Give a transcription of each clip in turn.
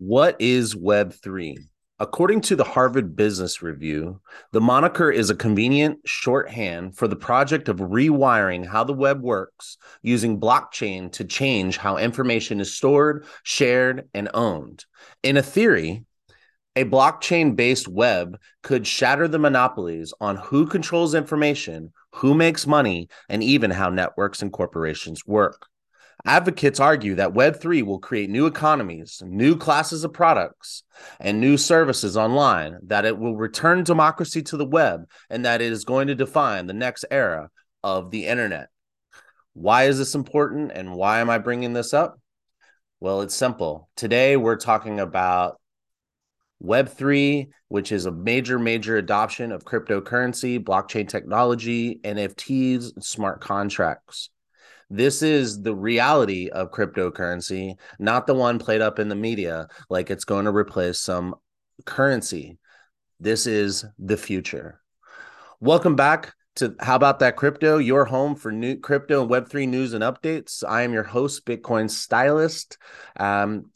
What is Web3? According to the Harvard Business Review, the moniker is a convenient shorthand for the project of rewiring how the web works using blockchain to change how information is stored, shared, and owned. In a theory, a blockchain based web could shatter the monopolies on who controls information, who makes money, and even how networks and corporations work. Advocates argue that Web3 will create new economies, new classes of products, and new services online, that it will return democracy to the web, and that it is going to define the next era of the internet. Why is this important and why am I bringing this up? Well, it's simple. Today, we're talking about Web3, which is a major, major adoption of cryptocurrency, blockchain technology, NFTs, smart contracts. This is the reality of cryptocurrency, not the one played up in the media like it's going to replace some currency. This is the future. Welcome back to How About That Crypto, your home for new crypto and Web3 news and updates. I am your host, Bitcoin Stylist. Um,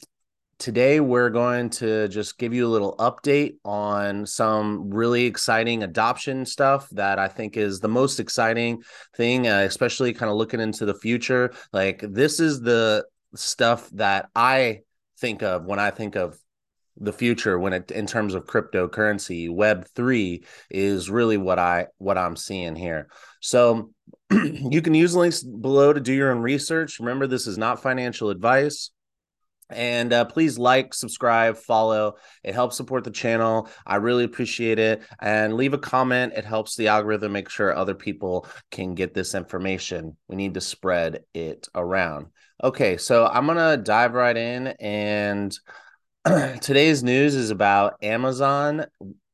today we're going to just give you a little update on some really exciting adoption stuff that I think is the most exciting thing, uh, especially kind of looking into the future. Like, this is the stuff that I think of when I think of the future when it in terms of cryptocurrency. Web 3 is really what i what i'm seeing here. So you can use links below to do your own research. Remember this is not financial advice and uh, please like subscribe follow. It helps support the channel. I really appreciate it. And leave a comment. It helps the algorithm make sure other people can get this information. We need to spread it around. Okay so i'm gonna dive right in. And today's news is about amazon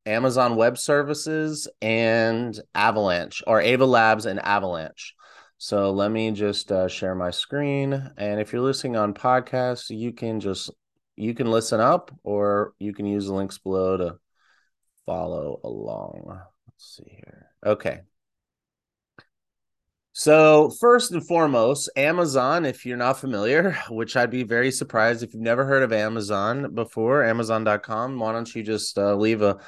amazon web services and avalanche or ava labs and avalanche so let me just uh, share my screen. And if you're listening on podcasts, you can just you can listen up or you can use the links below to follow along. Let's see here. Okay. So, first and foremost, Amazon, if you're not familiar, which I'd be very surprised if you've never heard of Amazon before, amazon.com, why don't you just uh, leave a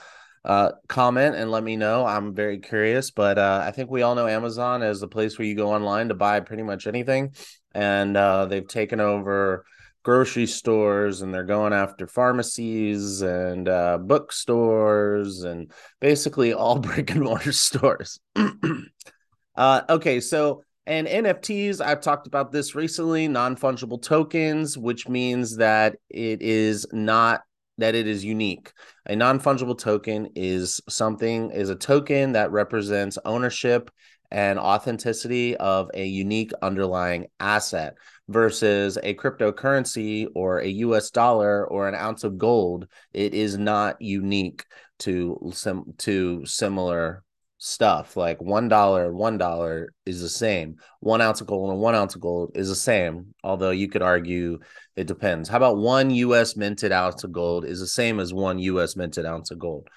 uh, comment and let me know. I'm very curious, but uh, I think we all know Amazon as the place where you go online to buy pretty much anything, and uh, they've taken over grocery stores and they're going after pharmacies and uh, bookstores and basically all brick and mortar stores. uh, okay, so and NFTs, I've talked about this recently, non fungible tokens, which means that it is not that it is unique. A non-fungible token is something is a token that represents ownership and authenticity of a unique underlying asset versus a cryptocurrency or a US dollar or an ounce of gold. It is not unique to some to similar stuff. Like one dollar, one dollar is the same. One ounce of gold and one ounce of gold is the same. Although you could argue it depends. How about one US minted ounce of gold is the same as one US minted ounce of gold?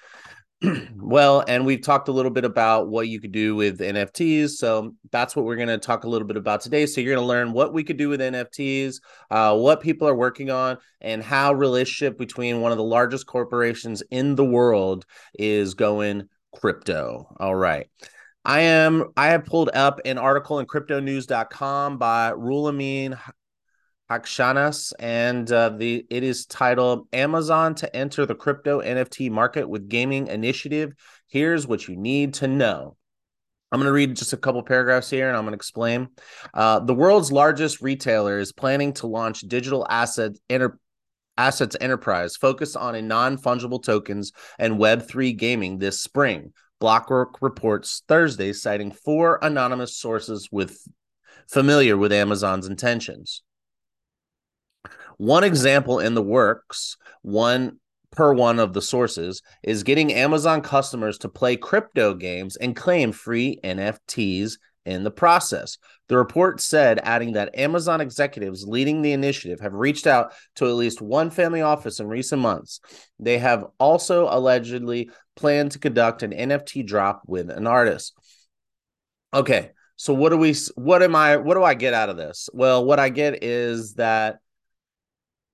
well, and we've talked a little bit about what you could do with NFTs. So that's what we're going to talk a little bit about today. So you're going to learn what we could do with NFTs, uh, what people are working on, and how relationship between one of the largest corporations in the world is going crypto. All right. I am I have pulled up an article in cryptonews.com by Ruholamin Haqshanas, and uh, the it is titled Amazon to enter the crypto NFT market with gaming initiative. Here's what you need to know. I'm going to read just a couple paragraphs here and I'm going to explain. Uh, the world's largest retailer is planning to launch digital asset enter- Assets Enterprise focused on a non-fungible tokens and Web3 gaming this spring. Blockwork reports Thursday, citing four anonymous sources with familiar with Amazon's intentions. One example in the works, one per one of the sources, is getting Amazon customers to play crypto games and claim free NFTs in the process. The report said, adding that Amazon executives leading the initiative have reached out to at least one family office in recent months. They have also allegedly planned to conduct an NFT drop with an artist. Okay, so what do we what am I what do I get out of this? Well, what I get is that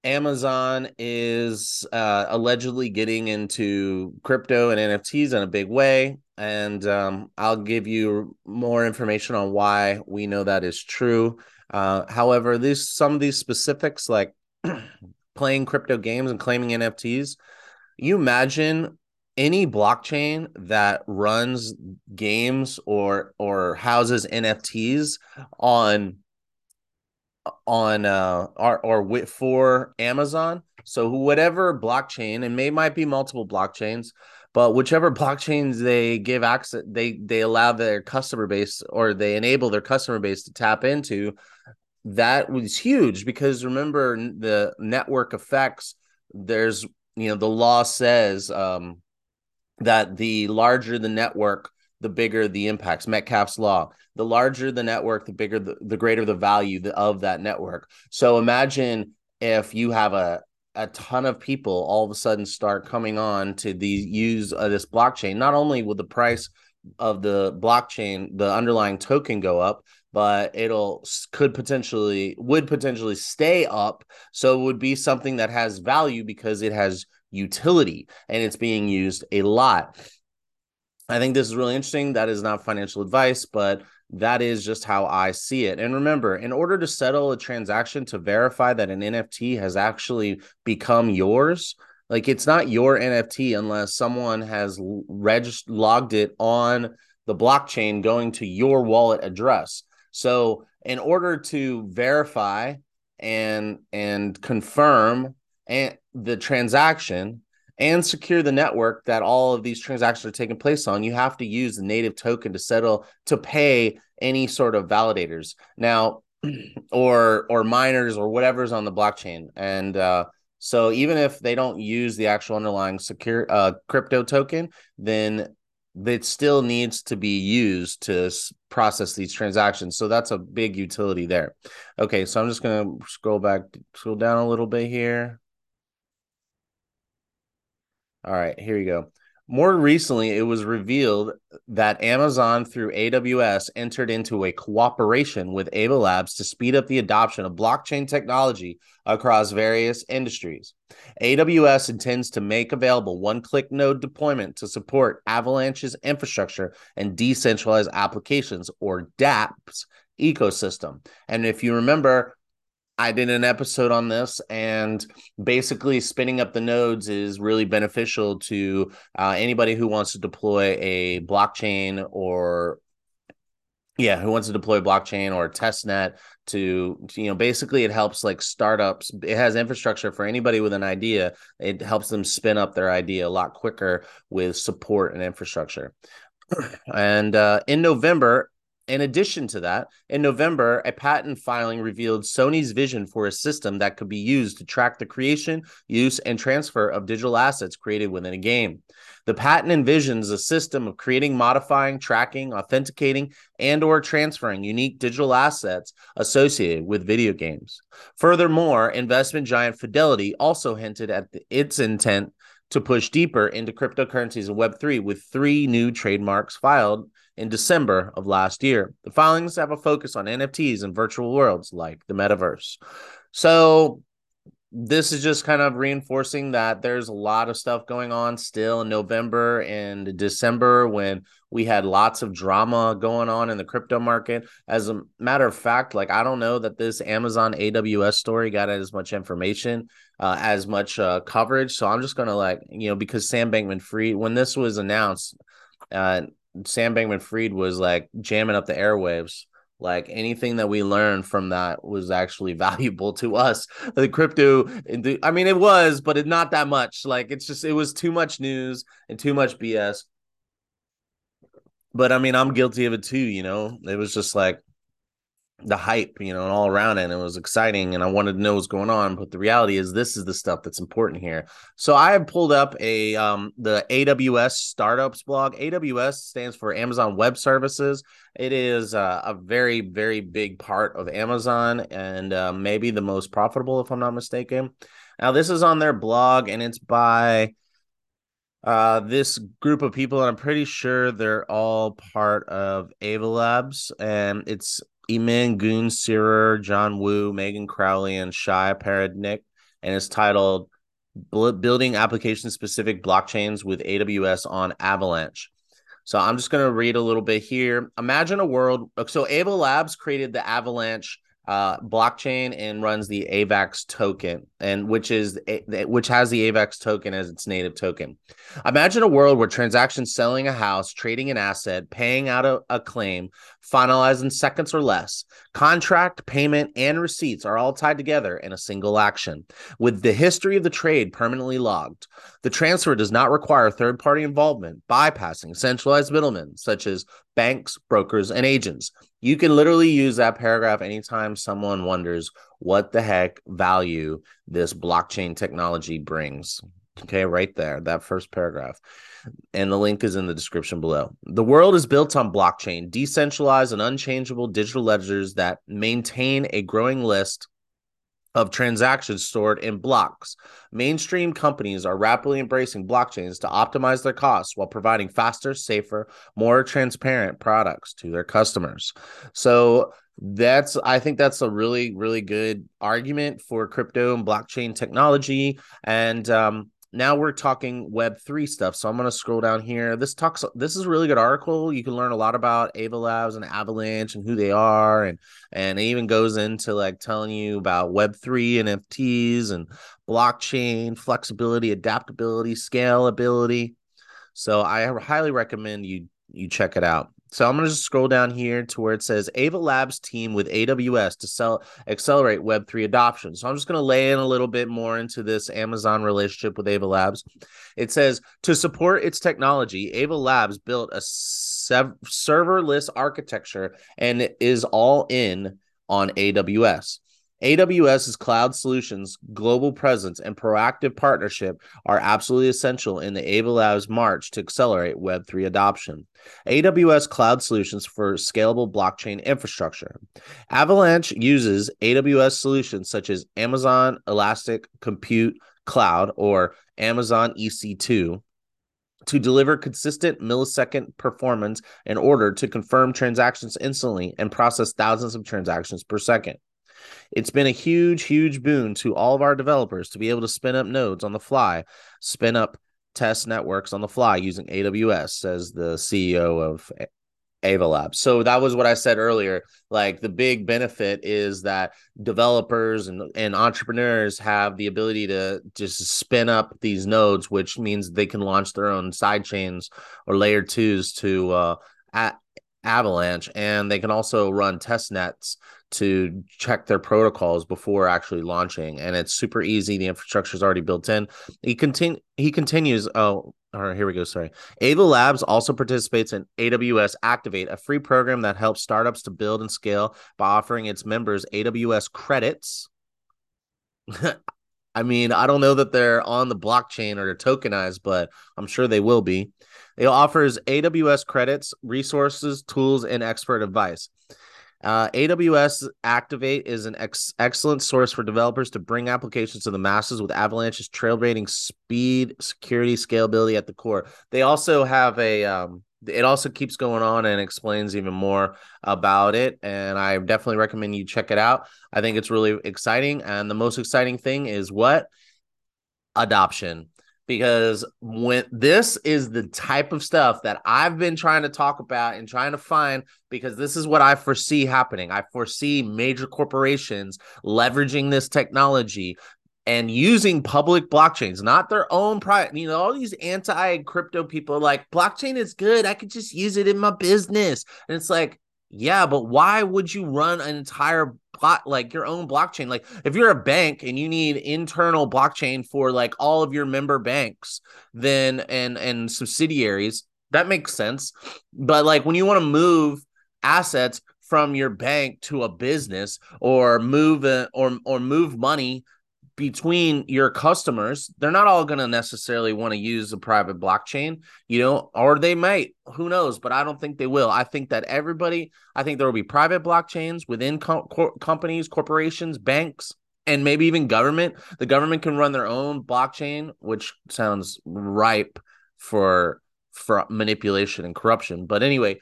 Amazon is uh, allegedly getting into crypto and NFTs in a big way. And um, I'll give you more information on why we know that is true. Uh, however, these some of these specifics, like playing crypto games and claiming NFTs, you imagine any blockchain that runs games or or houses NFTs on on uh or or with for Amazon. So whatever blockchain, and may might be multiple blockchains, but whichever blockchains they give access, they they allow their customer base or they enable their customer base to tap into. That was huge because remember the network effects. There's you know the law says um that the larger the network, the bigger the impacts. Metcalfe's law. The larger the network, the bigger the, the greater the value of that network. So imagine if you have a a ton of people all of a sudden start coming on to the use this blockchain. Not only will the price of the blockchain, the underlying token go up, but it'll could potentially would potentially stay up. So it would be something that has value because it has utility and it's being used a lot. I think this is really interesting. That is not financial advice, but that is just how I see it. And remember, in order to settle a transaction to verify that an NFT has actually become yours, like it's not your NFT unless someone has reg- logged it on the blockchain going to your wallet address. So, in order to verify and and confirm and the transaction and secure the network that all of these transactions are taking place on, you have to use the native token to settle to pay any sort of validators now, or or miners or whatever's on the blockchain. And uh, so even if they don't use the actual underlying secure uh, crypto token, then it still needs to be used to process these transactions. So that's a big utility there. Okay, so I'm just gonna scroll back, scroll down a little bit here. All right, here you go. More recently, it was revealed that Amazon through AWS entered into a cooperation with Ava Labs to speed up the adoption of blockchain technology across various industries. AWS intends to make available one click node deployment to support Avalanche's infrastructure and decentralized applications, or DApps, ecosystem. And if you remember, I did an episode on this, and basically, spinning up the nodes is really beneficial to uh, anybody who wants to deploy a blockchain or yeah, who wants to deploy blockchain or test net to, you know, basically it helps like startups. It has infrastructure for anybody with an idea. It helps them spin up their idea a lot quicker with support and infrastructure. And uh, in November, in addition to that, in November, a patent filing revealed Sony's vision for a system that could be used to track the creation, use, and transfer of digital assets created within a game. The patent envisions a system of creating, modifying, tracking, authenticating, and or transferring unique digital assets associated with video games. Furthermore, investment giant Fidelity also hinted at the, its intent to push deeper into cryptocurrencies and Web3 with three new trademarks filed in December of last year. The filings have a focus on NFTs and virtual worlds like the metaverse. So, this is just kind of reinforcing that there's a lot of stuff going on still in November and December when we had lots of drama going on in the crypto market. As a matter of fact, like I don't know that this Amazon AWS story got as much information, uh, as much uh, coverage. So I'm just gonna like you know because Sam Bankman Fried when this was announced, uh, Sam Bankman Fried was like jamming up the airwaves. Like anything that we learned from that was actually valuable to us. The crypto, I mean, it was, but it not that much. Like it's just, it was too much news and too much BS. But I mean, I'm guilty of it too. You know, it was just like the hype, you know, and all around it. And it was exciting and I wanted to know what's going on. But the reality is this is the stuff that's important here. So I have pulled up a um the AWS startups blog. AWS stands for Amazon Web Services. It is uh, a very, very big part of Amazon and uh, maybe the most profitable, if I'm not mistaken. Now, this is on their blog and it's by uh this group of people and i'm pretty sure they're all part of ava labs and it's Emin Gun Sirer, John Wu, Megan Crowley, and Shai Perednik. and it's titled Building Application Specific Blockchains with AWS on Avalanche. So I'm just going to read a little bit here. Imagine a world. So Ava Labs created the Avalanche uh, blockchain and runs the AVAX token, and which is which has the AVAX token as its native token. Imagine a world where transactions selling a house, trading an asset, paying out a, a claim, finalized in seconds or less. Contract, payment, and receipts are all tied together in a single action, with the history of the trade permanently logged. The transfer does not require third party involvement, bypassing centralized middlemen such as banks, brokers, and agents. You can literally use that paragraph anytime someone wonders what the heck value this blockchain technology brings. Okay, right there, that first paragraph. And the link is in the description below. The world is built on blockchain, decentralized and unchangeable digital ledgers that maintain a growing list of transactions stored in blocks. Mainstream companies are rapidly embracing blockchains to optimize their costs while providing faster, safer, more transparent products to their customers. So that's I think that's a really really good argument for crypto and blockchain technology and um now we're talking web 3 stuff so i'm going to scroll down here. This talks this is a really good article. You can learn a lot about ava labs and avalanche and who they are and and it even goes into like telling you about web 3 nfts and blockchain flexibility adaptability scalability. So i highly recommend you you check it out so I'm going to just scroll down here to where it says Ava Labs team with AWS to sell accelerate Web3 adoption. So I'm just going to lay in a little bit more into this Amazon relationship with Ava Labs. It says to support its technology, Ava Labs built a sev- serverless architecture and is all in on AWS. AWS's cloud solutions, global presence, and proactive partnership are absolutely essential in the Ava Labs march to accelerate Web3 adoption. AWS Cloud Solutions for scalable blockchain infrastructure. Avalanche uses AWS solutions such as Amazon Elastic Compute Cloud or Amazon EC2 to deliver consistent millisecond performance in order to confirm transactions instantly and process thousands of transactions per second. It's been a huge, huge boon to all of our developers to be able to spin up nodes on the fly, spin up test networks on the fly using AWS, says the CEO of Ava. So that was what I said earlier. Like the big benefit is that developers and, and entrepreneurs have the ability to just spin up these nodes, which means they can launch their own side chains or layer twos to uh, at Avalanche, and they can also run test nets to check their protocols before actually launching and it's super easy the infrastructure is already built in. He continue he continues oh all right here we go sorry. Ava labs also participates in aws activate a free program that helps startups to build and scale by offering its members aws credits. I mean i don't know that they're on the blockchain or tokenized but i'm sure they will be. It offers aws credits resources tools and expert advice uh, AWS Activate is an ex- excellent source for developers to bring applications to the masses with Avalanche's trailblazing speed, security, scalability at the core. They also have a um, it also keeps going on and explains even more about it and i definitely recommend you check it out. I think it's really exciting and the most exciting thing is what? Adoption because when this is the type of stuff that I've been trying to talk about and trying to find because this is what I foresee happening. I foresee major corporations leveraging this technology and using public blockchains, not their own private. You know, all these anti crypto people like blockchain is good. I could just use it in my business. And it's like, yeah, but why would you run an entire plot like your own blockchain? Like if you're a bank and you need internal blockchain for like all of your member banks, then and and subsidiaries, that makes sense. But like when you want to move assets from your bank to a business or move a, or or move money between your customers, they're not all going to necessarily want to use a private blockchain, you know, or they might, who knows, but I don't think they will. I think that everybody, I think there will be private blockchains within co- co- companies, corporations, banks, and maybe even government. The government can run their own blockchain, which sounds ripe for for manipulation and corruption. But anyway,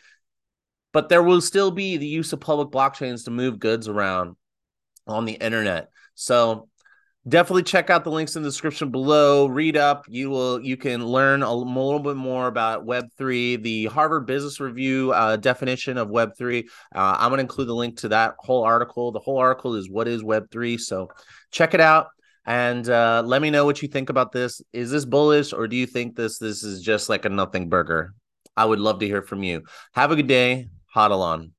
but there will still be the use of public blockchains to move goods around on the internet. So definitely check out the links in the description below. Read up. You will you can learn a little bit more about web3 the harvard business review uh, definition of web3 uh, i'm going to include the link to that whole article. The whole article is what is web3 so check it out. And uh, let me know what you think about this. Is this bullish or do you think this this is just like a nothing burger? I would love to hear from you. Have a good day. Hodl on